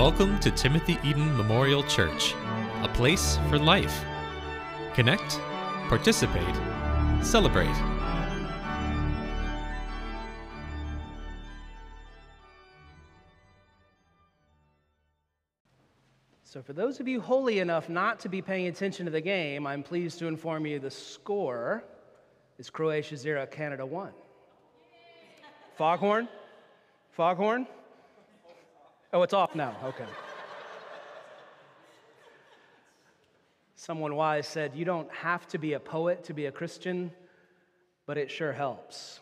Welcome to Timothy Eaton Memorial Church, a place for life. Connect, participate, celebrate. So, for those of you holy enough not to be paying attention to the game, I'm pleased to inform you the score is Croatia 0, Canada 1. Foghorn? Foghorn? Oh, it's off now. Okay. Someone wise said, You don't have to be a poet to be a Christian, but it sure helps.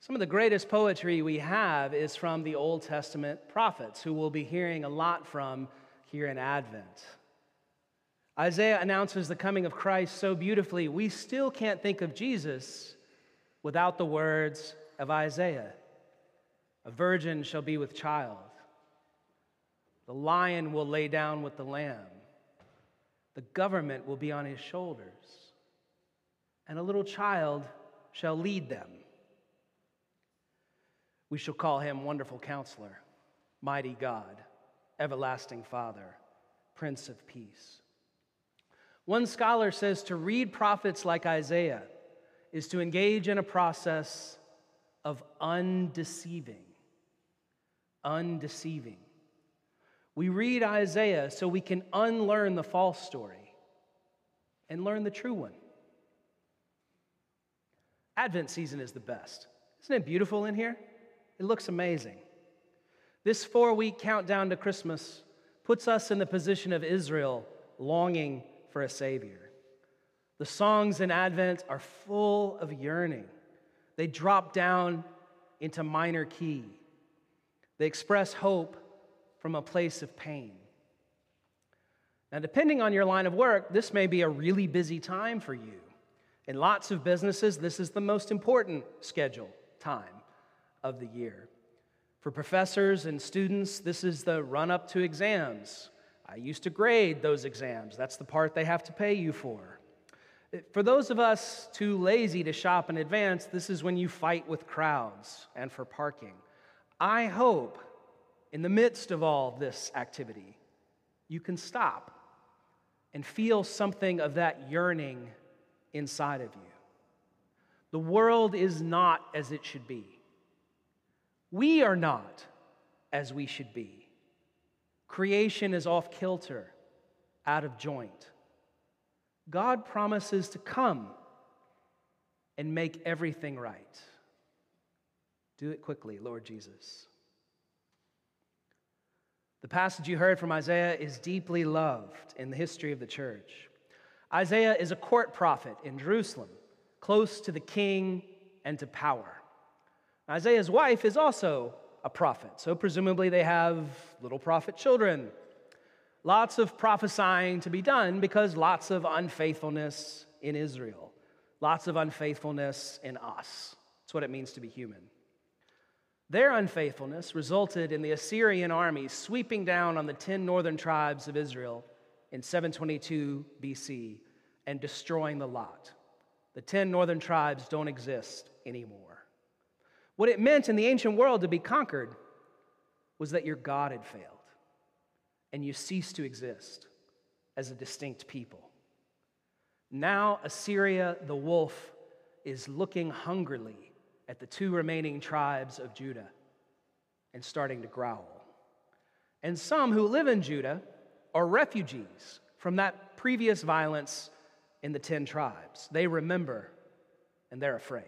Some of the greatest poetry we have is from the Old Testament prophets, who we'll be hearing a lot from here in Advent. Isaiah announces the coming of Christ so beautifully, we still can't think of Jesus without the words of Isaiah A virgin shall be with child, the lion will lay down with the lamb, the government will be on his shoulders, and a little child shall lead them. We shall call him Wonderful Counselor, Mighty God, Everlasting Father, Prince of Peace. One scholar says to read prophets like Isaiah is to engage in a process of undeceiving. Undeceiving. We read Isaiah so we can unlearn the false story and learn the true one. Advent season is the best. Isn't it beautiful in here? It looks amazing. This four week countdown to Christmas puts us in the position of Israel longing for a Savior. The songs in Advent are full of yearning. They drop down into minor key. They express hope from a place of pain. Now, depending on your line of work, this may be a really busy time for you. In lots of businesses, this is the most important schedule time of the year. For professors and students, this is the run up to exams. I used to grade those exams, that's the part they have to pay you for. For those of us too lazy to shop in advance, this is when you fight with crowds and for parking. I hope in the midst of all this activity, you can stop and feel something of that yearning inside of you. The world is not as it should be. We are not as we should be. Creation is off kilter, out of joint. God promises to come and make everything right. Do it quickly, Lord Jesus. The passage you heard from Isaiah is deeply loved in the history of the church. Isaiah is a court prophet in Jerusalem, close to the king and to power. Isaiah's wife is also a prophet, so presumably they have little prophet children. Lots of prophesying to be done because lots of unfaithfulness in Israel, lots of unfaithfulness in us. That's what it means to be human. Their unfaithfulness resulted in the Assyrian army sweeping down on the 10 northern tribes of Israel in 722 BC and destroying the lot. The 10 northern tribes don't exist anymore. What it meant in the ancient world to be conquered was that your God had failed and you ceased to exist as a distinct people. Now, Assyria, the wolf, is looking hungrily at the two remaining tribes of Judah and starting to growl. And some who live in Judah are refugees from that previous violence in the 10 tribes. They remember and they're afraid.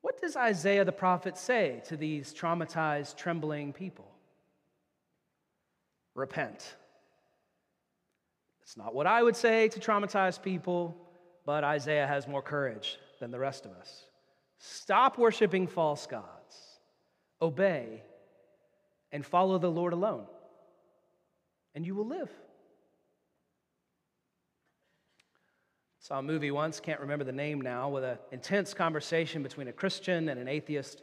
What does Isaiah the prophet say to these traumatized, trembling people? repent. It's not what I would say to traumatized people, but Isaiah has more courage than the rest of us. Stop worshiping false gods, obey, and follow the Lord alone, and you will live. Saw a movie once, can't remember the name now, with an intense conversation between a Christian and an atheist.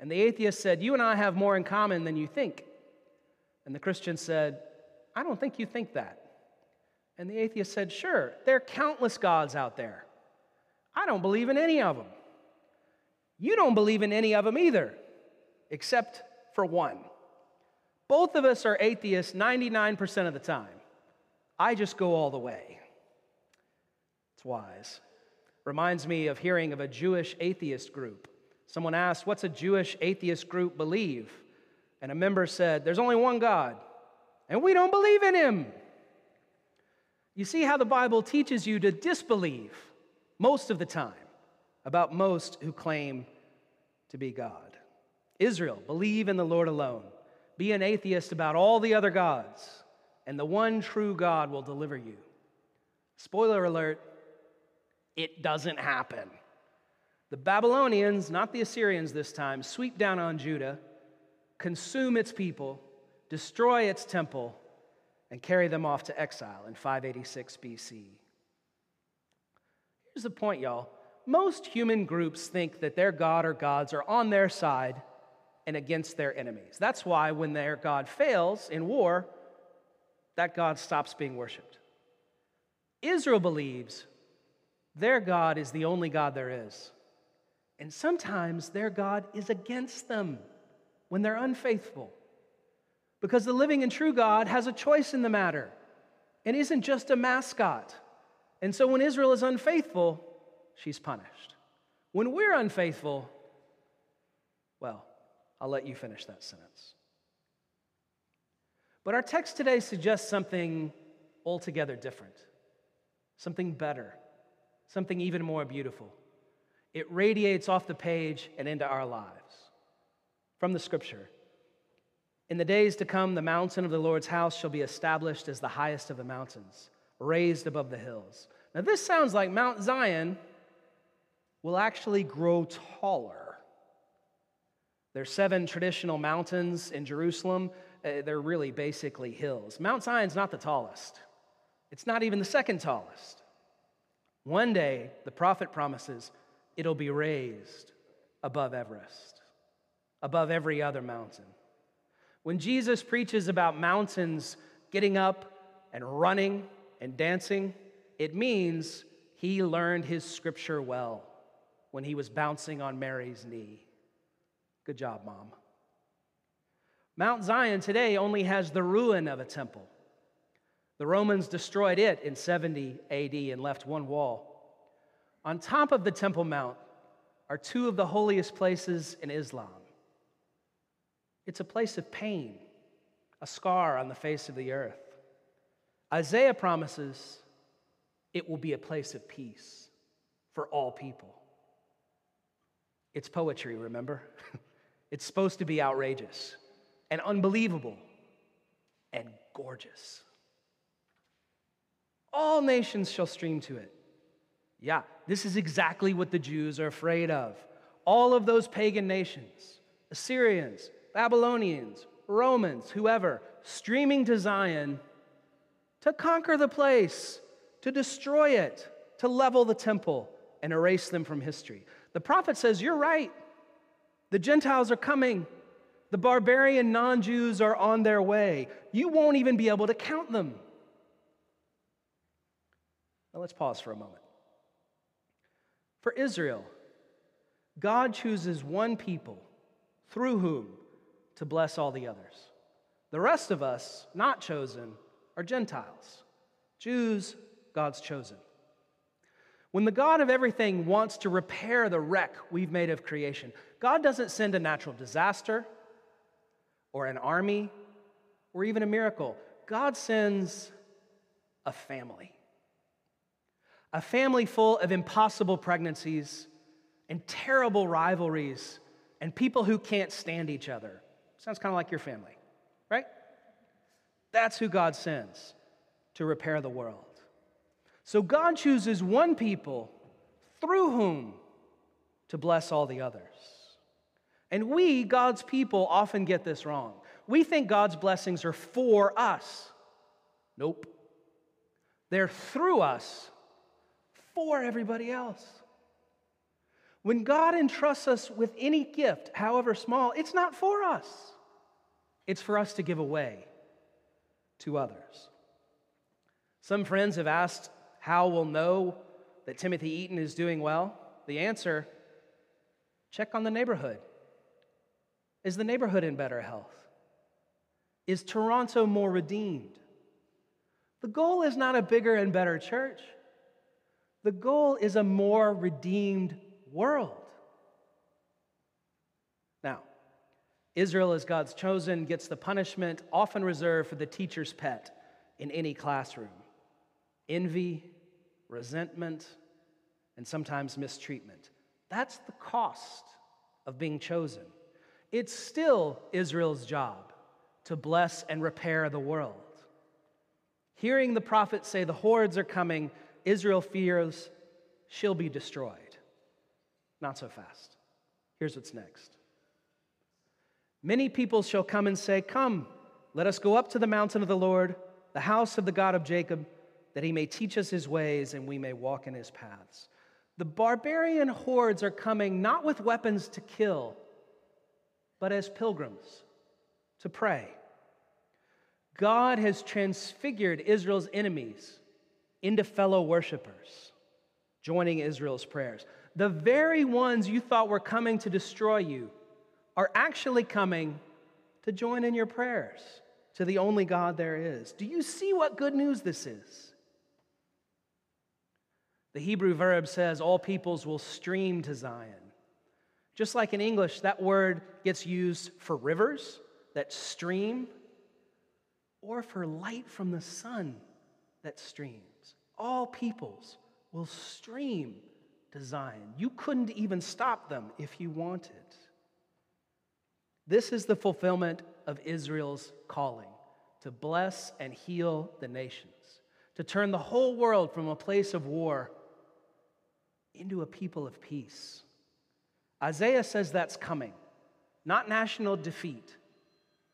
And the atheist said, You and I have more in common than you think. And the Christian said, I don't think you think that. And the atheist said, Sure, there are countless gods out there. I don't believe in any of them. You don't believe in any of them either, except for one. Both of us are atheists 99% of the time. I just go all the way. It's wise. Reminds me of hearing of a Jewish atheist group. Someone asked, What's a Jewish atheist group believe? And a member said, There's only one God, and we don't believe in him. You see how the Bible teaches you to disbelieve most of the time about most who claim to be God. Israel, believe in the Lord alone. Be an atheist about all the other gods, and the one true God will deliver you. Spoiler alert, it doesn't happen. The Babylonians, not the Assyrians this time, sweep down on Judah, consume its people, destroy its temple, and carry them off to exile in 586 BC. Here's the point, y'all. Most human groups think that their God or gods are on their side and against their enemies. That's why when their God fails in war, that God stops being worshiped. Israel believes their God is the only God there is. And sometimes their God is against them when they're unfaithful. Because the living and true God has a choice in the matter and isn't just a mascot. And so when Israel is unfaithful, she's punished. When we're unfaithful, well, I'll let you finish that sentence. But our text today suggests something altogether different, something better, something even more beautiful. It radiates off the page and into our lives. From the scripture In the days to come, the mountain of the Lord's house shall be established as the highest of the mountains, raised above the hills. Now, this sounds like Mount Zion will actually grow taller. There's seven traditional mountains in Jerusalem. Uh, they're really basically hills. Mount Zion's not the tallest, it's not even the second tallest. One day, the prophet promises it'll be raised above Everest, above every other mountain. When Jesus preaches about mountains getting up and running and dancing, it means he learned his scripture well when he was bouncing on Mary's knee. Good job, Mom. Mount Zion today only has the ruin of a temple. The Romans destroyed it in 70 AD and left one wall. On top of the Temple Mount are two of the holiest places in Islam. It's a place of pain, a scar on the face of the earth. Isaiah promises it will be a place of peace for all people. It's poetry, remember? it's supposed to be outrageous and unbelievable and gorgeous. All nations shall stream to it. Yeah, this is exactly what the Jews are afraid of. All of those pagan nations, Assyrians, Babylonians, Romans, whoever, streaming to Zion to conquer the place, to destroy it, to level the temple, and erase them from history. The prophet says, You're right. The Gentiles are coming. The barbarian non Jews are on their way. You won't even be able to count them. Now let's pause for a moment. For Israel, God chooses one people through whom to bless all the others. The rest of us, not chosen, are Gentiles. Jews, God's chosen. When the God of everything wants to repair the wreck we've made of creation, God doesn't send a natural disaster or an army or even a miracle. God sends a family. A family full of impossible pregnancies and terrible rivalries and people who can't stand each other. Sounds kind of like your family? That's who God sends to repair the world. So God chooses one people through whom to bless all the others. And we, God's people, often get this wrong. We think God's blessings are for us. Nope. They're through us for everybody else. When God entrusts us with any gift, however small, it's not for us, it's for us to give away to others. Some friends have asked how we'll know that Timothy Eaton is doing well? The answer check on the neighborhood. Is the neighborhood in better health? Is Toronto more redeemed? The goal is not a bigger and better church. The goal is a more redeemed world. Now, Israel, as God's chosen, gets the punishment often reserved for the teacher's pet in any classroom envy, resentment, and sometimes mistreatment. That's the cost of being chosen. It's still Israel's job to bless and repair the world. Hearing the prophet say the hordes are coming, Israel fears she'll be destroyed. Not so fast. Here's what's next. Many people shall come and say, Come, let us go up to the mountain of the Lord, the house of the God of Jacob, that he may teach us his ways and we may walk in his paths. The barbarian hordes are coming not with weapons to kill, but as pilgrims to pray. God has transfigured Israel's enemies into fellow worshipers, joining Israel's prayers. The very ones you thought were coming to destroy you are actually coming to join in your prayers to the only God there is. Do you see what good news this is? The Hebrew verb says, All peoples will stream to Zion. Just like in English, that word gets used for rivers that stream or for light from the sun that streams. All peoples will stream to Zion. You couldn't even stop them if you wanted. This is the fulfillment of Israel's calling to bless and heal the nations, to turn the whole world from a place of war into a people of peace. Isaiah says that's coming, not national defeat,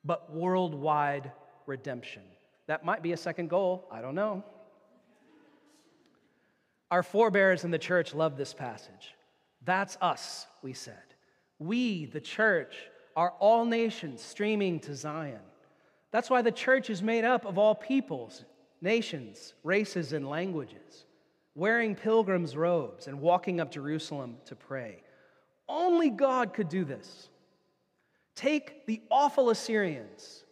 but worldwide redemption. That might be a second goal, I don't know. Our forebears in the church love this passage. That's us, we said. We, the church, are all nations streaming to Zion. That's why the church is made up of all peoples, nations, races, and languages, wearing pilgrims' robes and walking up Jerusalem to pray. Only God could do this. Take the awful Assyrians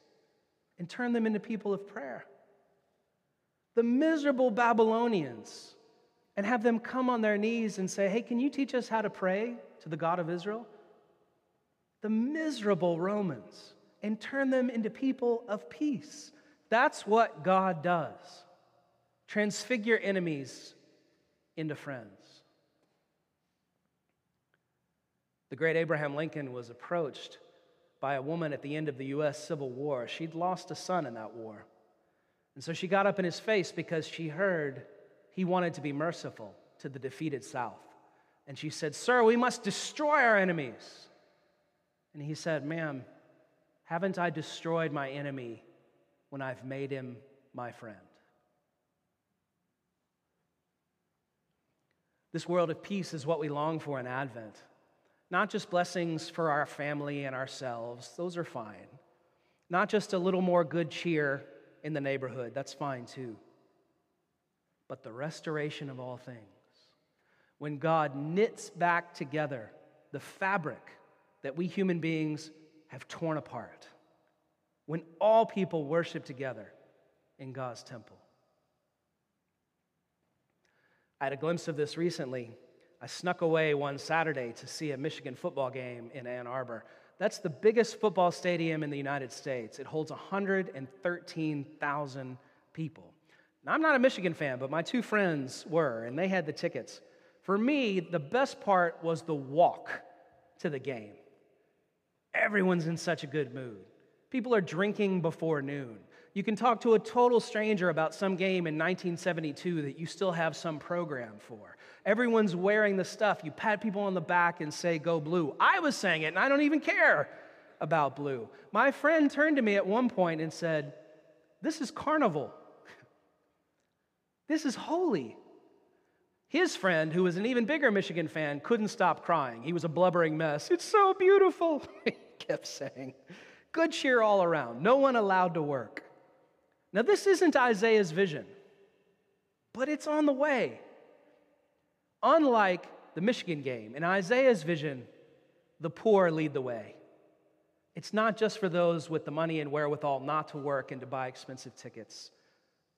and turn them into people of prayer. The miserable Babylonians and have them come on their knees and say, Hey, can you teach us how to pray to the God of Israel? The miserable Romans and turn them into people of peace. That's what God does transfigure enemies into friends. The great Abraham Lincoln was approached by a woman at the end of the US Civil War. She'd lost a son in that war. And so she got up in his face because she heard he wanted to be merciful to the defeated South. And she said, Sir, we must destroy our enemies. And he said, Ma'am, haven't I destroyed my enemy when I've made him my friend? This world of peace is what we long for in Advent. Not just blessings for our family and ourselves, those are fine. Not just a little more good cheer in the neighborhood, that's fine too. But the restoration of all things. When God knits back together the fabric that we human beings have torn apart. When all people worship together in God's temple. I had a glimpse of this recently I snuck away one Saturday to see a Michigan football game in Ann Arbor. That's the biggest football stadium in the United States. It holds 113,000 people. Now, I'm not a Michigan fan, but my two friends were, and they had the tickets. For me, the best part was the walk to the game. Everyone's in such a good mood. People are drinking before noon. You can talk to a total stranger about some game in 1972 that you still have some program for. Everyone's wearing the stuff. You pat people on the back and say, Go blue. I was saying it, and I don't even care about blue. My friend turned to me at one point and said, This is carnival. This is holy. His friend, who was an even bigger Michigan fan, couldn't stop crying. He was a blubbering mess. It's so beautiful, kept saying. Good cheer all around, no one allowed to work. Now, this isn't Isaiah's vision, but it's on the way. Unlike the Michigan game, in Isaiah's vision, the poor lead the way. It's not just for those with the money and wherewithal not to work and to buy expensive tickets.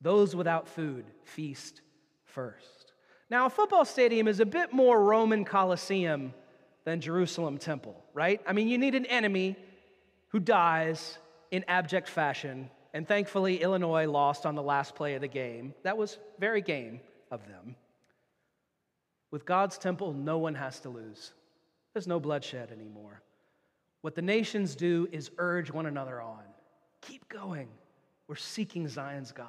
Those without food feast first. Now, a football stadium is a bit more Roman Colosseum than Jerusalem temple, right? I mean, you need an enemy who dies in abject fashion, and thankfully, Illinois lost on the last play of the game. That was very game of them. With God's temple, no one has to lose. There's no bloodshed anymore. What the nations do is urge one another on. Keep going. We're seeking Zion's God.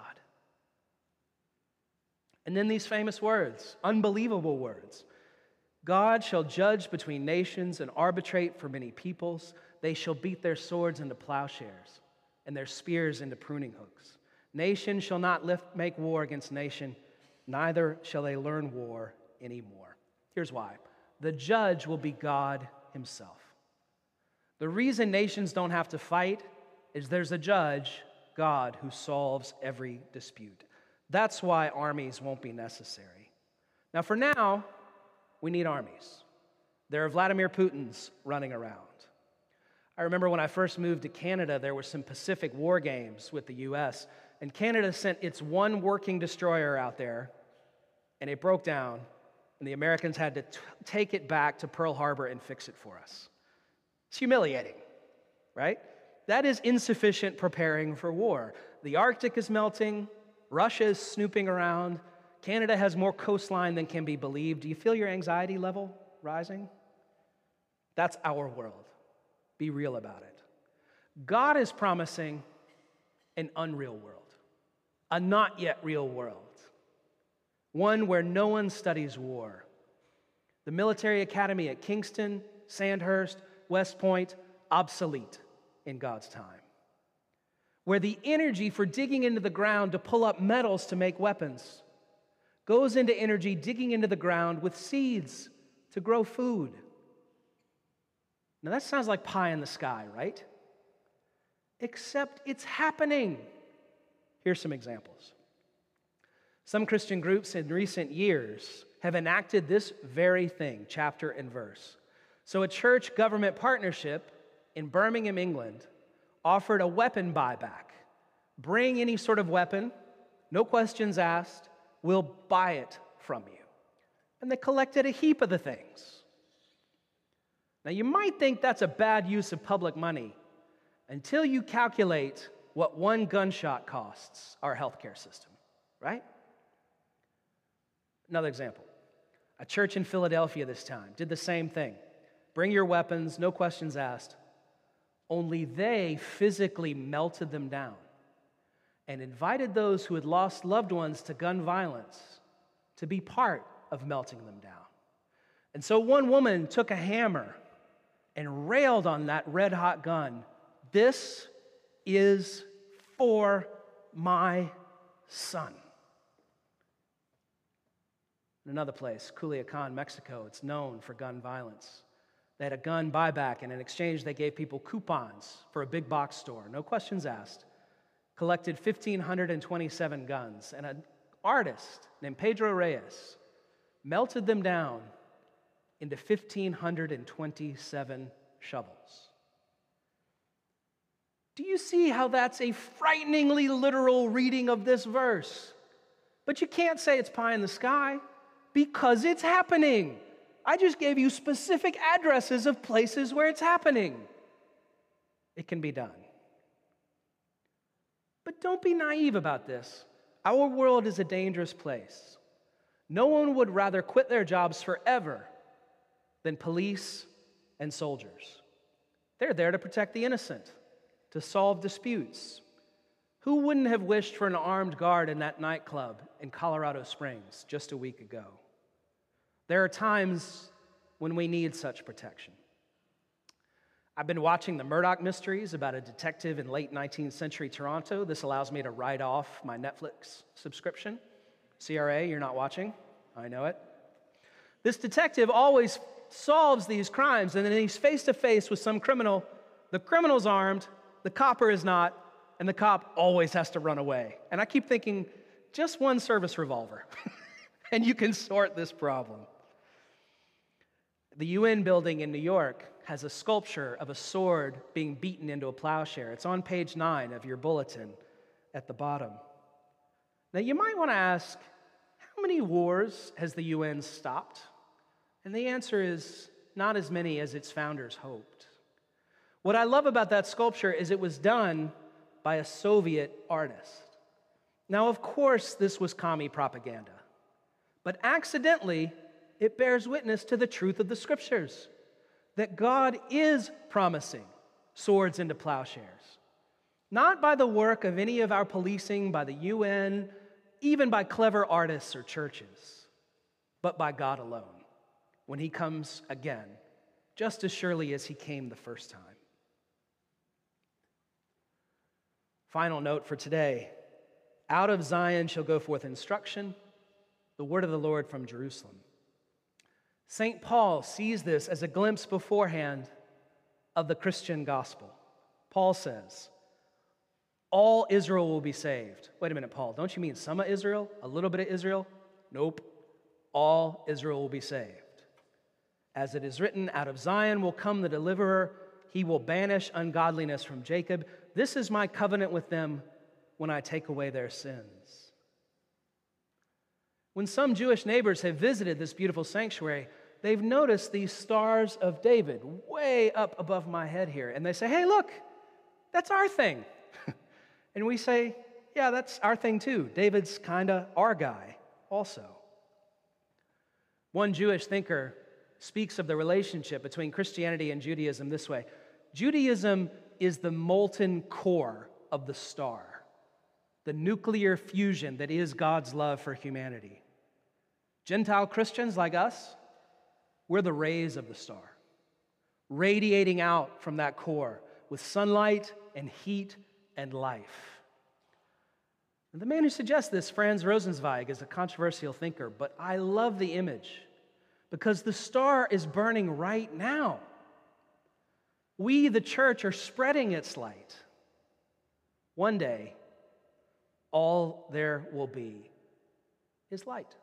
And then these famous words, unbelievable words God shall judge between nations and arbitrate for many peoples. They shall beat their swords into plowshares and their spears into pruning hooks. Nation shall not lift, make war against nation, neither shall they learn war anymore. Here's why the judge will be God himself. The reason nations don't have to fight is there's a judge, God, who solves every dispute. That's why armies won't be necessary. Now, for now, we need armies. There are Vladimir Putins running around. I remember when I first moved to Canada, there were some Pacific war games with the US, and Canada sent its one working destroyer out there, and it broke down, and the Americans had to t- take it back to Pearl Harbor and fix it for us. It's humiliating, right? That is insufficient preparing for war. The Arctic is melting, Russia is snooping around, Canada has more coastline than can be believed. Do you feel your anxiety level rising? That's our world. Be real about it. God is promising an unreal world, a not yet real world, one where no one studies war. The military academy at Kingston, Sandhurst, West Point, obsolete in God's time. Where the energy for digging into the ground to pull up metals to make weapons goes into energy digging into the ground with seeds to grow food. Now that sounds like pie in the sky, right? Except it's happening. Here's some examples. Some Christian groups in recent years have enacted this very thing, chapter and verse. So, a church government partnership in Birmingham, England, offered a weapon buyback. Bring any sort of weapon, no questions asked, we'll buy it from you. And they collected a heap of the things. Now, you might think that's a bad use of public money until you calculate what one gunshot costs our healthcare system, right? Another example a church in Philadelphia this time did the same thing. Bring your weapons, no questions asked. Only they physically melted them down and invited those who had lost loved ones to gun violence to be part of melting them down. And so one woman took a hammer and railed on that red hot gun. This is for my son. In another place, Culiacan, Mexico, it's known for gun violence. They had a gun buyback, and in exchange, they gave people coupons for a big box store, no questions asked. Collected 1,527 guns, and an artist named Pedro Reyes melted them down into 1,527 shovels. Do you see how that's a frighteningly literal reading of this verse? But you can't say it's pie in the sky because it's happening. I just gave you specific addresses of places where it's happening. It can be done. But don't be naive about this. Our world is a dangerous place. No one would rather quit their jobs forever than police and soldiers. They're there to protect the innocent, to solve disputes. Who wouldn't have wished for an armed guard in that nightclub in Colorado Springs just a week ago? There are times when we need such protection. I've been watching the Murdoch mysteries about a detective in late 19th century Toronto. This allows me to write off my Netflix subscription. CRA, you're not watching. I know it. This detective always solves these crimes, and then he's face to face with some criminal. The criminal's armed, the copper is not, and the cop always has to run away. And I keep thinking, just one service revolver, and you can sort this problem. The UN building in New York has a sculpture of a sword being beaten into a plowshare. It's on page nine of your bulletin at the bottom. Now, you might want to ask how many wars has the UN stopped? And the answer is not as many as its founders hoped. What I love about that sculpture is it was done by a Soviet artist. Now, of course, this was commie propaganda, but accidentally, it bears witness to the truth of the scriptures that God is promising swords into plowshares. Not by the work of any of our policing, by the UN, even by clever artists or churches, but by God alone when He comes again, just as surely as He came the first time. Final note for today out of Zion shall go forth instruction, the word of the Lord from Jerusalem. St. Paul sees this as a glimpse beforehand of the Christian gospel. Paul says, All Israel will be saved. Wait a minute, Paul, don't you mean some of Israel? A little bit of Israel? Nope. All Israel will be saved. As it is written, Out of Zion will come the deliverer, he will banish ungodliness from Jacob. This is my covenant with them when I take away their sins. When some Jewish neighbors have visited this beautiful sanctuary, they've noticed these stars of David way up above my head here. And they say, hey, look, that's our thing. and we say, yeah, that's our thing too. David's kind of our guy also. One Jewish thinker speaks of the relationship between Christianity and Judaism this way Judaism is the molten core of the star the nuclear fusion that is God's love for humanity. Gentile Christians like us, we're the rays of the star, radiating out from that core with sunlight and heat and life. And the man who suggests this, Franz Rosenzweig, is a controversial thinker, but I love the image because the star is burning right now. We, the church, are spreading its light. One day, all there will be is light.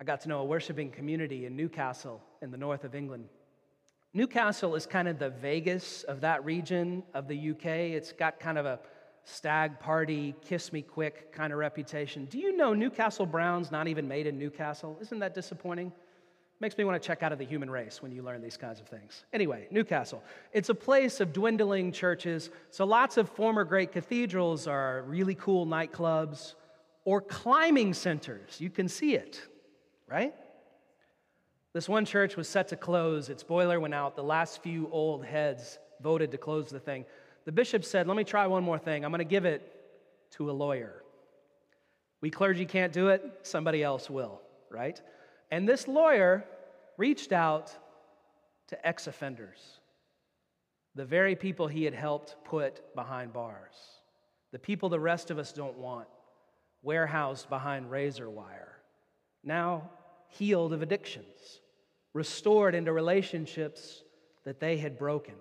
I got to know a worshiping community in Newcastle in the north of England. Newcastle is kind of the Vegas of that region of the UK. It's got kind of a stag party, kiss me quick kind of reputation. Do you know Newcastle Brown's not even made in Newcastle? Isn't that disappointing? Makes me want to check out of the human race when you learn these kinds of things. Anyway, Newcastle. It's a place of dwindling churches. So lots of former great cathedrals are really cool nightclubs or climbing centers. You can see it, right? This one church was set to close. Its boiler went out. The last few old heads voted to close the thing. The bishop said, Let me try one more thing. I'm going to give it to a lawyer. We clergy can't do it, somebody else will, right? And this lawyer reached out to ex offenders, the very people he had helped put behind bars, the people the rest of us don't want, warehoused behind razor wire, now healed of addictions, restored into relationships that they had broken.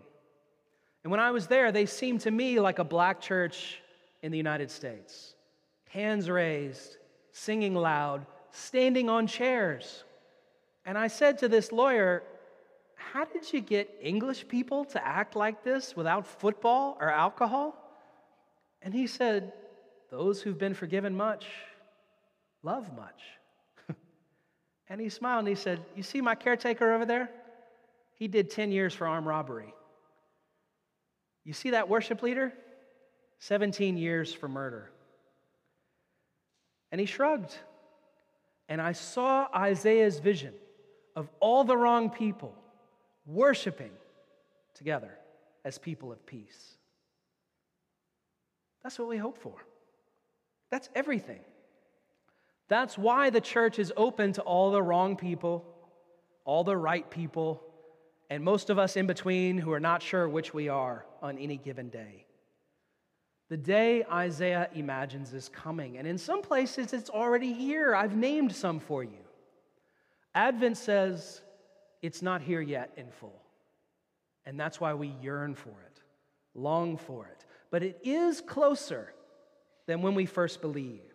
And when I was there, they seemed to me like a black church in the United States. Hands raised, singing loud, standing on chairs. And I said to this lawyer, How did you get English people to act like this without football or alcohol? And he said, Those who've been forgiven much love much. And he smiled and he said, You see my caretaker over there? He did 10 years for armed robbery. You see that worship leader? 17 years for murder. And he shrugged. And I saw Isaiah's vision of all the wrong people worshiping together as people of peace. That's what we hope for. That's everything. That's why the church is open to all the wrong people, all the right people, and most of us in between who are not sure which we are on any given day. The day Isaiah imagines is coming, and in some places it's already here. I've named some for you. Advent says it's not here yet in full, and that's why we yearn for it, long for it. But it is closer than when we first believed.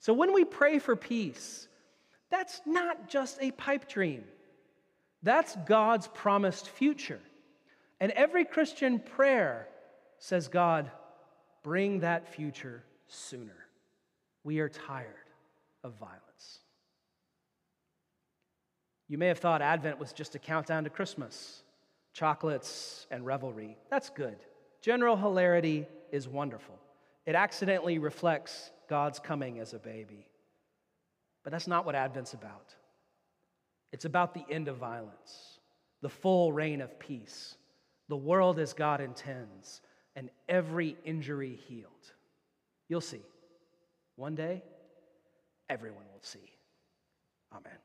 So when we pray for peace, That's not just a pipe dream, that's God's promised future. And every Christian prayer says, God, bring that future sooner. We are tired of violence. You may have thought Advent was just a countdown to Christmas, chocolates and revelry. That's good. General hilarity is wonderful. It accidentally reflects God's coming as a baby. But that's not what Advent's about. It's about the end of violence, the full reign of peace, the world as God intends, and every injury healed. You'll see. One day, everyone will see. Amen.